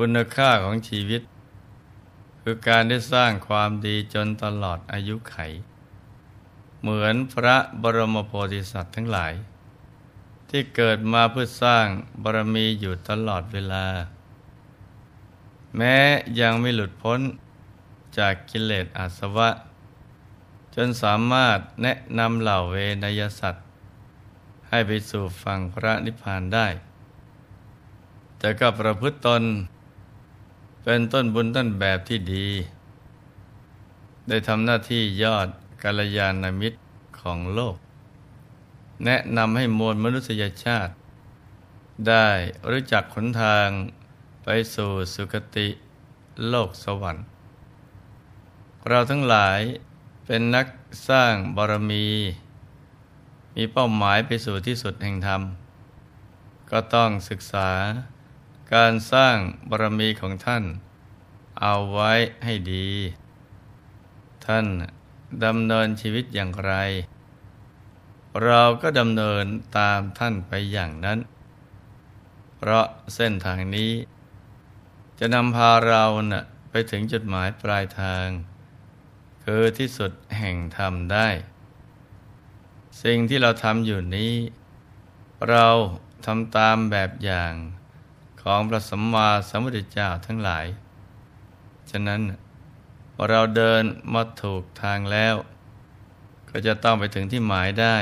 คุณค่าของชีวิต คือการได้สร้างความดีจนตลอดอายุไข เหมือนพระบรมโพธิสัตว์ทั้งหลาย ที่เกิดมาเพื่อสร้างบารมีอยู่ตลอดเวลา แม้ยังไม่หลุดพ้นจากกิเลสอาสวะ จนสามารถแนะนำเหล่าเวนยสัตว์ ให้ไปสู่ฝั่งพระนิพพานได้ แต่ก็ประพฤติตน เป็นต้นบุญต้นแบบที่ดี ได้ทำหน้าที่ยอดกัลยาณมิตรของโลก แนะนำให้มวลมนุษยชาติ ได้รู้จักขนทางไปสู่สุคติโลกสวรรค์ เราทั้งหลายเป็นนักสร้างบารมี มีเป้าหมายไปสู่ที่สุดแห่งธรรม ก็ต้องศึกษา การสร้างบารมีของท่าน เอาไว้ให้ดี ท่านดำเนินชีวิตอย่างไร เราก็ดำเนินตามท่านไปอย่างนั้น เพราะเส้นทางนี้ จะนำพาเรานะ่ะไปถึงจุดหมายปลายทาง คือที่สุดแห่งธรรมได้ สิ่งที่เราทำอยู่นี้ เราทำตามแบบอย่าง ของพระสัมมาสัมพุทธเจ้าทั้งหลาย ฉะนั้นเราเดินมาถูกทางแล้ว ก็จะต้องไปถึงที่หมายได้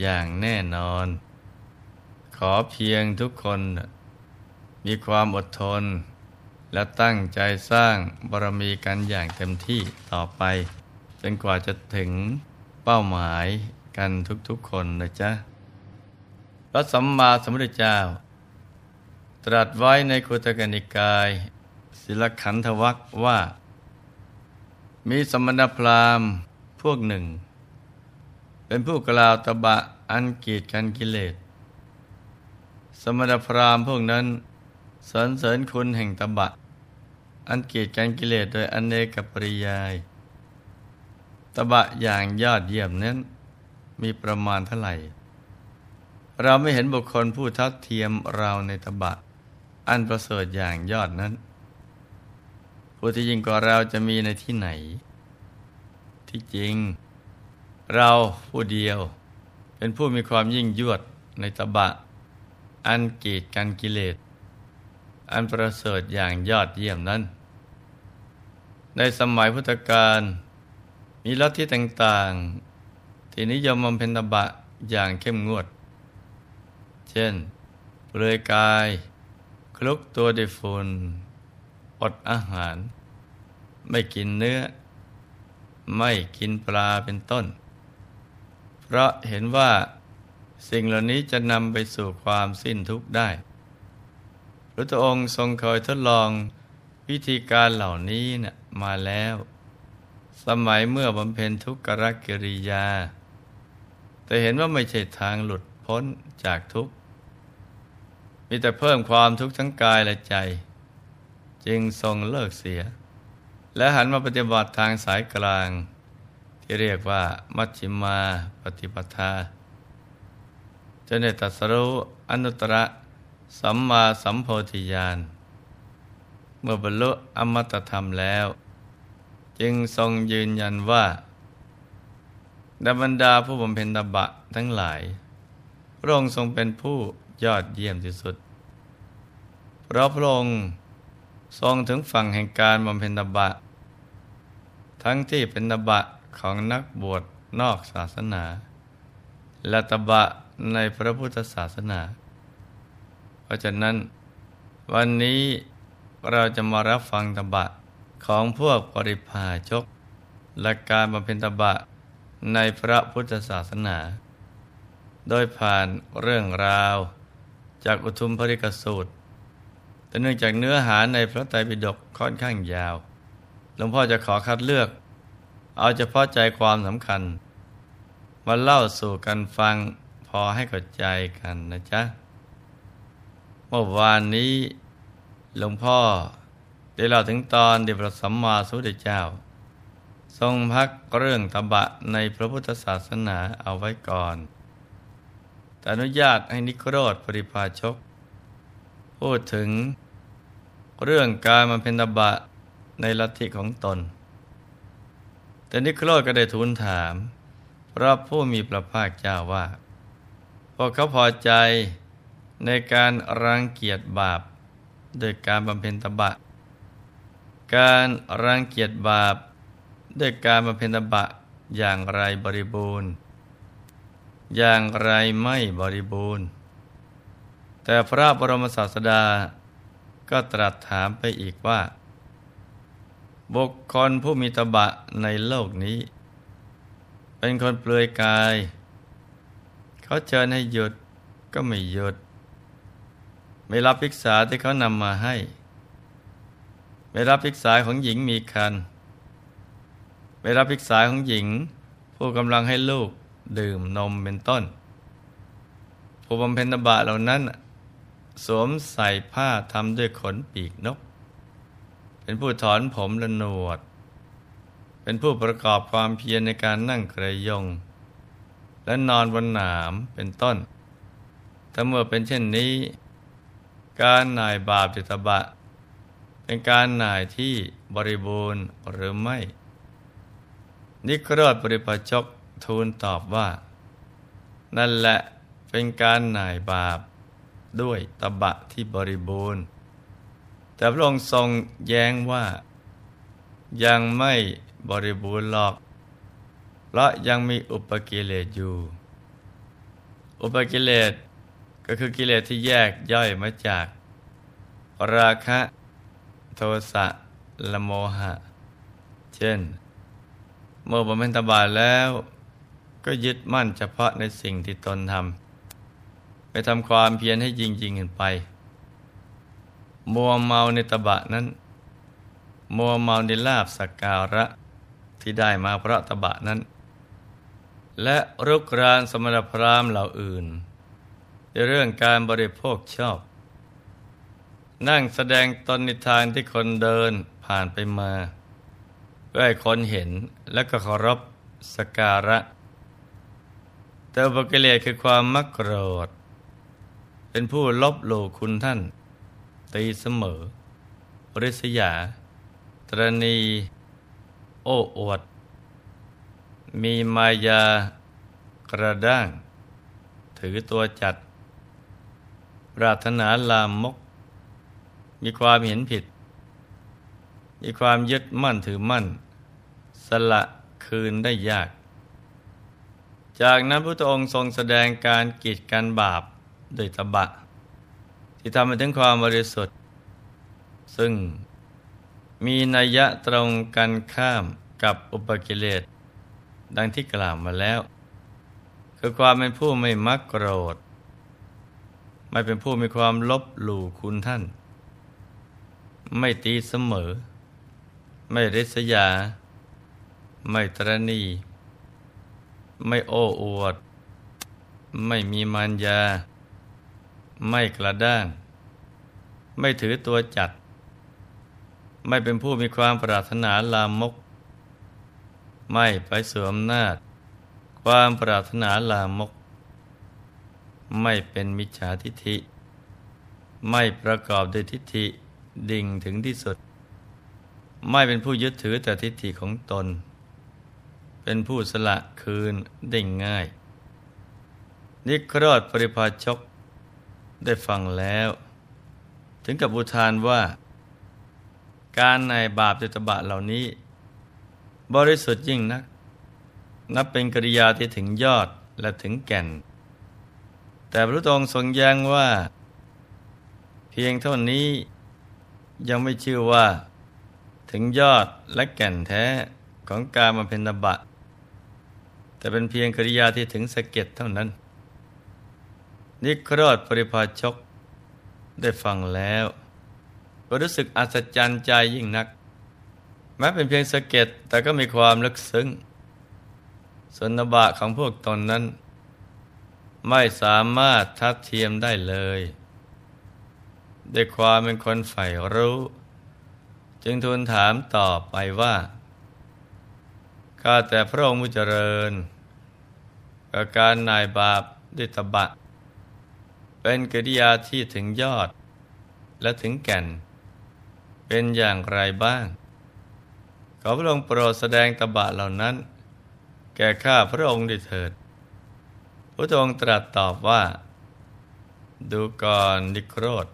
อย่างแน่นอน ขอเพียงทุกคนมีความอดทน และตั้งใจสร้างบารมีกันอย่างเต็มที่ต่อไป จนกว่าจะถึงเป้าหมายกันทุกๆคนนะจ๊ะ พระสัมมาสัมพุทธเจ้า ตรัสไว้ในคุตกนิกาย ศิลขันธวัคว่า มีสมณพราหมณ์พวกหนึ่ง เป็นผู้กล่าวตบะอันกีดกันกิเลส สมณพราหมณ์พวกนั้นสรรเสริญคุณแห่งตบะ อันกีดกันกิเลสโดยอเนกปริยาย ตบะอย่างยอดเยี่ยมนั้นมีประมาณเท่าไหร่ เราไม่เห็นบุคคลผู้ทัดเทียมเราในตบะ อันประเสริฐอย่างยอดนั้น ผู้ที่ยิ่งกว่าเราจะมีในที่ไหน ที่จริง เราผู้เดียว เป็นผู้มีความยิ่งยวดในตบะ อันกีดกันกิเลส อันประเสริฐอย่างยอดเยี่ยมนั้น ในสมัยพุทธกาลมีลัทธิต่างๆ ที่นิยมบำเพ็ญตบะอย่างเข้มงวด เช่น เปลือยกาย คลุกตัวด้วยฝุ่นอดอาหาร ไม่กินเนื้อ ไม่กินปลาเป็นต้น เพราะเห็นว่าสิ่งเหล่านี้จะนำไปสู่ความสิ้นทุกข์ได้พระองค์ทรงเคยทดลองวิธีการเหล่านี้นะ่ะมาแล้ว สมัยเมื่อบำเพ็ญทุกขกิริยา แต่เห็นว่าไม่ใช่ทางหลุดพ้นจากทุกข์ มีแต่เพิ่มความทุกข์ทั้งกายและใจ จึงทรงเลิกเสีย และหันมาปฏิบัติทางสายกลาง ที่เรียกว่า มัชฌิมาปฏิปทาจนได้ตัสรู้อนุตตรสัมมาสัมโพธิญาณเมื่อบรรลุอมตะธรรมแล้ว จึงทรงยืนยันว่าดบรรดาผู้บำเพ็ญตบะทั้งหลายพระองค์ทรงเป็นผู้ยอดเยี่ยมที่สุด เพราะพระองค์ทรงถึงฝั่งแห่งการบำเพ็ญตบะ ทั้งที่เป็นตบะของนักบวชนอกศาสนา และตบะในพระพุทธศาสนา เพราะฉะนั้น วันนี้เราจะมารับฟังตบะของพวกปริพาชก และการบำเพ็ญตบะในพระพุทธศาสนา โดยผ่านเรื่องราวจากอุทุมภริกสูตร แต่เนื่องจากเนื้อหาในพระไตรปิฎกค่อนข้างยาว หลวงพ่อจะขอคัดเลือก เอาเฉพาะใจความสำคัญ มาเล่าสู่กันฟังพอให้เข้าใจกันนะจ๊ะ เมื่อวานนี้หลวงพ่อได้เล่าถึงตอนเดพระสัมมาสัมพุทธเจ้า ทรงพักเรื่องตบะในพระพุทธศาสนาเอาไว้ก่อน แต่อนุญาตให้นิโครธปริพาชก พูดถึง เรื่องการมาเป็นตบะในลัทธิของตน แต่นิโครก็ได้ทูลถาม พระผู้มีพระภาคเจ้าว่าพวกเขาพอใจในการรังเกียจบาป โดยการบำเพ็ญตบะ การรังเกียจบาปด้วยการบำเพ็ญตบะอย่างไรบริบูรณ์ อย่างไรไม่บริบูรณ์ แต่พระบรมศาสดา ก็ตรัสถามไปอีกว่า บุคคลผู้มีตบะในโลกนี้ เป็นคนเปลือยกาย เขาเชิญให้หยุดก็ไม่หยุด ไม่รับภิกษาที่เขานำมาให้ ไม่รับภิกษาของหญิงมีคันไม่รับภิกษาของหญิง ผู้กำลังให้ลูกดื่มนมเป็นต้น ผู้บำเพ็ญตบะเหล่านั้น สวมใส่ผ้าทำด้วยขนปีกนก เป็นผู้ถอนผมและหนวด เป็นผู้ประกอบความเพียรในการนั่งกระยง และนอนบนหนามเป็นต้น ถ้าเมื่อเป็นเช่นนี้ การนายบาปจิตบะ เป็นการนายที่บริบูรณ์หรือไม่ นิโครธปริปชกทูลตอบว่า นั่นแหละเป็นการนายบาป ด้วยตบะที่บริบูรณ์ แต่พระองค์ทรงแย้งว่า ยังไม่บริบูรณ์หรอก เพราะยังมีอุปกิเลสอยู่ อุปกิเลสก็คือกิเลสที่แยกย่อยมาจาก ราคะโทสะละโมหะ เช่น เมื่อบำเพ็ญตบะแล้วก็ยึดมั่นเฉพาะในสิ่งที่ตนทำ ไปทำความเพียรให้จริงๆกันไป มัวเมาในตบะนั้น มัวเมาในลาบสักการะที่ได้มาเพราะตบะนั้น และรุกรานสมณพราหมณ์เหล่าอื่น ในเรื่องการบริโภคชอบ นั่งแสดงตนในทางที่คนเดินผ่านไปมาเพื่อให้คนเห็นและก็เคารพสการะ แต่บกิเลสคือความมักโกรธ เป็นผู้ลบหลู่คุณท่าน ตีเสมอ ริษยา ตรณี โอ้อวด มีมายากระด้าง ถือตัวจัด ปรารถนาลามมก มีความเห็นผิด มีความยึดมั่นถือมั่น สละคืนได้ยาก จากนั้นพระองค์ทรงแสดงการกีดกันบาป ด้วยตบะ ที่ทำให้ถึงความบริสุทธิ์ ซึ่งมีนัยยะตรงกันข้ามกับอุปกิเลส ดังที่กล่าวมาแล้ว คือความเป็นผู้ไม่มักโกรธ ไม่เป็นผู้มีความลบหลู่คุณท่าน ไม่ตีเสมอ ไม่ริษยา ไม่ตรณี ไม่โอ้อวด ไม่มีมารยา ไม่กระด้าง ไม่ถือตัวจัด ไม่เป็นผู้มีความปรารถนาลามก ไม่ไปสวมนาจความปรารถนาลามก ไม่เป็นมิจฉาทิฐิ ไม่ประกอบด้วยทิฏฐิดิ่งถึงที่สุด ไม่เป็นผู้ยึดถือแต่ทิฏฐิของตน เป็นผู้สละคืนได้ง่าย นิครอดปริพาชก ได้ฟังแล้ว ถึงกับอุทานว่า การในบาปจิตบะเหล่านี้ บริสุทธิ์ยิ่งนัก นับเป็นกิริยาที่ถึงยอดและถึงแก่น แต่พระองค์ทรงแย้งว่า เพียงเท่านี้ยังไม่ชื่อว่า ถึงยอดและแก่นแท้ของการมาเป็นนบะ แต่เป็นเพียงกิริยาที่ถึงสะเก็ดเท่านั้น นิโครธปริพาชก ได้ฟังแล้ว ก็รู้สึกอัศจรรย์ใจยิ่งนัก แม้เป็นเพียงสะเก็ดแต่ก็มีความลึกซึ้งสนบะของพวกตนนั้น ไม่สามารถทัดเทียมได้เลยด้วยความเป็นคนใฝ่รู้ จึงทูลถามต่อไปว่าข้าแต่พระองค์มุเจริญกับการนายบาปด้วยตบะ เป็นกิริยาที่ถึงยอด และถึงแก่น เป็นอย่างไรบ้าง ขอพระองค์โปรดแสดงตบะเหล่านั้น แก่ข้าพระองค์ด้วยเถิด พระองค์ตรัสตอบว่า ดูก่อนนิโครธ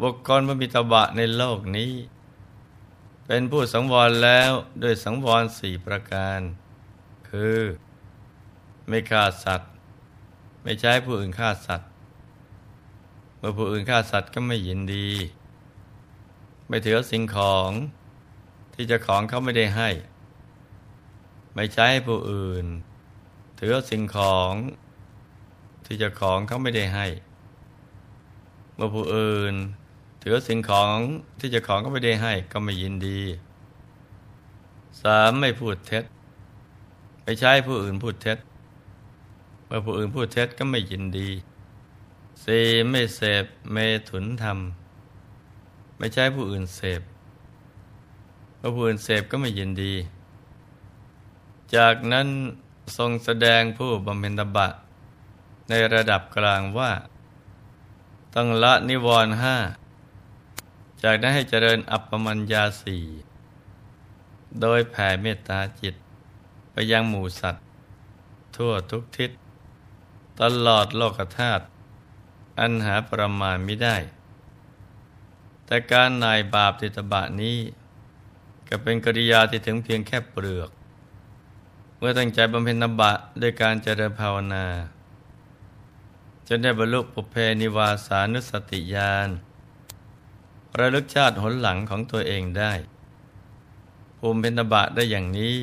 บุคคลพระมิตบะในโลกนี้ เป็นผู้สังวรแล้วด้วยสังวรสี่ประการ คือ ไม่ฆ่าสัตว์ ไม่ใช้ผู้อื่นฆ่าสัตว์ เมื่อผู้อื่นฆ่าสัตว์ก็ไม่ยินดี ไม่ถือสิ่งของที่จ้าของเขาไม่ได้ให้ ไม่ใช้ให้ผู้อื่น ถือสิ่งของที่จ้าของเขาไม่ได้ให้ เมื่อผู้อื่น ถือสิ่งของที่จ้าของเขาไม่ได้ให้ก็ไม่ยินดีสามไม่พูดเท็จ ไม่ใช้ผู้อื่นพูดเท็จ เมื่อผู้อื่นพูดเท็จก็ไม่ยินดี สี่ไม่เสพเมถุนธรรม ไม่ใช่ผู้อื่นเสพเพราะผู้อื่นเสพก็ไม่ยินดี จากนั้นทรงแสดงผู้บำเพ็ญตบะ ในระดับกลางว่า ต้องละนิวรณ์ห้า จากนั้นให้เจริญอัปปมัญญาสี่ โดยแผ่เมตตาจิต ไปยังหมู่สัตว์ ทั่วทุกทิศ ตลอดโลกธาตุ อันหาประมาณไม่ได้ แต่การนายบาปติตบะนี้ ก็เป็นกิริยาที่ถึงเพียงแค่เปลือก เมื่อตั้งใจบำเพ็ญนบะด้วยการเจริญภาวนาจนได้บรรลุปุเพนิวาสานุสติญาณระลึกชาติหนหลังของตัวเองได้ ภูมิเพนบะได้อย่างนี้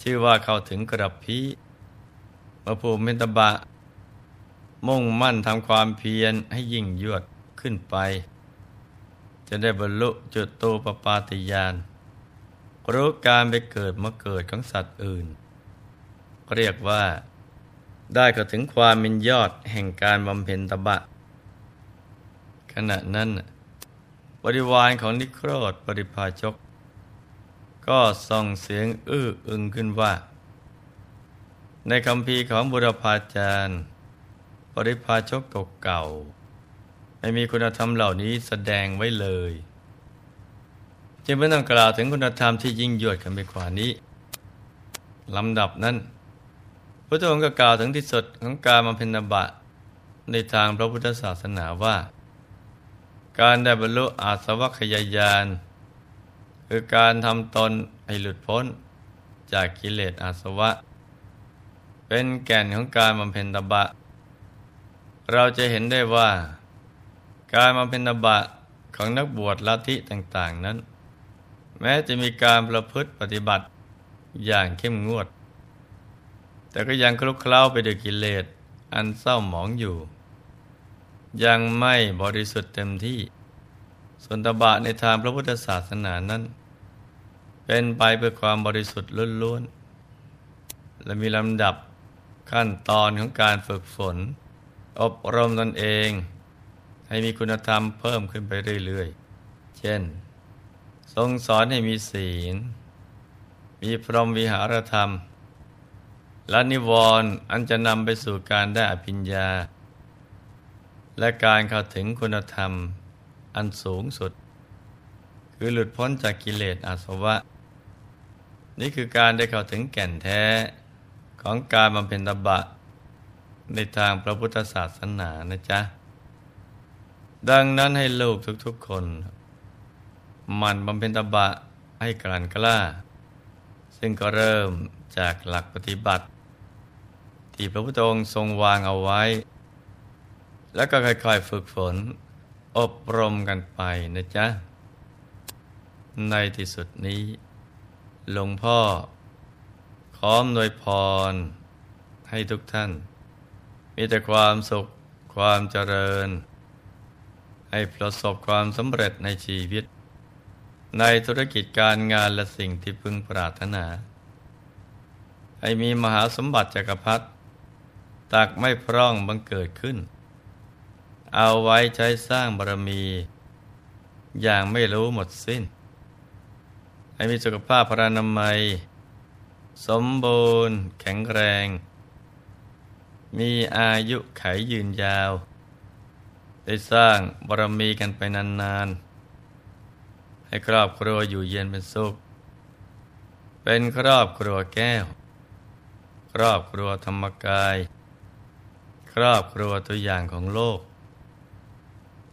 ชื่อว่าเข้าถึงกระพีเมื่อภูมิเพนบะ มุ่งมั่นทำความเพียรให้ยิ่งยวดขึ้นไป จะได้บรรลุจุดตูปปาติยานรู้การไปเกิดมาเกิดของสัตว์อื่น เรียกว่า ได้เข้าถึงความเป็นยอดแห่งการบำเพ็ญตบะ ขณะนั้นบริวารของนิโครธปริพาชก ก็ส่งเสียงอื้ออึงขึ้นว่า ในคำพีของบุรพาจารย์ ปริพาชกเก่าๆไม่มีคุณธรรมเหล่านี้แสดงไว้เลย จึงไม่ต้องกล่าวถึงคุณธรรมที่ยิ่งยวดกันไปกว่านี้ลำดับนั้น พระองค์ก็กล่าวถึงที่สุดของการมาเป็นนบะ ในทางพระพุทธศาสนาว่า การได้บรรลุอาสวัคยายาน คือการทำตนให้หลุดพ้นจากกิเลสอาสวะ เป็นแก่นของการบำเพ็ญตบะ เราจะเห็นได้ว่า การมาเป็นนบะของนักบวชลัทธิต่าง ๆ นั้น แม้จะมีการประพฤติปฏิบัติอย่างเข้มงวด แต่ก็ยังคลุกเคล้าไปด้วยกิเลสอันเศร้าหมองอยู่ ยังไม่บริสุทธิ์เต็มที่ส่วนตบะในทางพระพุทธศาสนานั้น เป็นไปเพื่อความบริสุทธิ์ล้วนๆและมีลำดับขั้นตอนของการฝึกฝน อบรมตนเอง ให้มีคุณธรรมเพิ่มขึ้นไปเรื่อยๆ เช่น ทรงสอนให้มีศีล มีพรหมวิหารธรรม และนิวรณ์อันจะนำไปสู่การได้อภิญญา และการเข้าถึงคุณธรรมอันสูงสุด คือหลุดพ้นจากกิเลสอาสวะ นี่คือการได้เข้าถึงแก่นแท้ของการบำเพ็ญตบะ ในทางพระพุทธศาสนานะจ๊ะ ดังนั้นให้ลูกทุกๆคน มันบำเพ็ญตบะให้กลั่นกล้า ซึ่งก็เริ่มจากหลักปฏิบัติ ที่พระพุทธองค์ทรงวางเอาไว้ แล้วก็ค่อยๆฝึกฝน อบรมกันไปนะจ๊ะ ในที่สุดนี้ หลวงพ่อขอมนวยพรให้ทุกท่าน มีแต่ความสุขความเจริญ ให้ประสบความสำเร็จในชีวิต ในธุรกิจการงานและสิ่งที่พึงปรารถนา ให้มีมหาสมบัติจักรพรรดิตักไม่พร่องบังเกิดขึ้น เอาไว้ใช้สร้างบารมี อย่างไม่รู้หมดสิ้น ให้มีสุขภาพพรานามัย สมบูรณ์ แข็งแรง มีอายุไขยืนยาว ได้สร้างบารมีกันไปนานๆ ให้ครอบครัวอยู่เย็นเป็นสุข เป็นครอบครัวแก้ว ครอบครัวธรรมกาย ครอบครัวตัวอย่างของโลก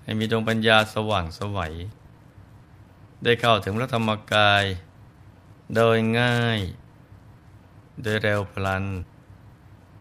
ให้มีดวงปัญญาสว่างสวัย ได้เข้าถึงพระธรรมกาย โดยง่าย โดยเร็วพลัน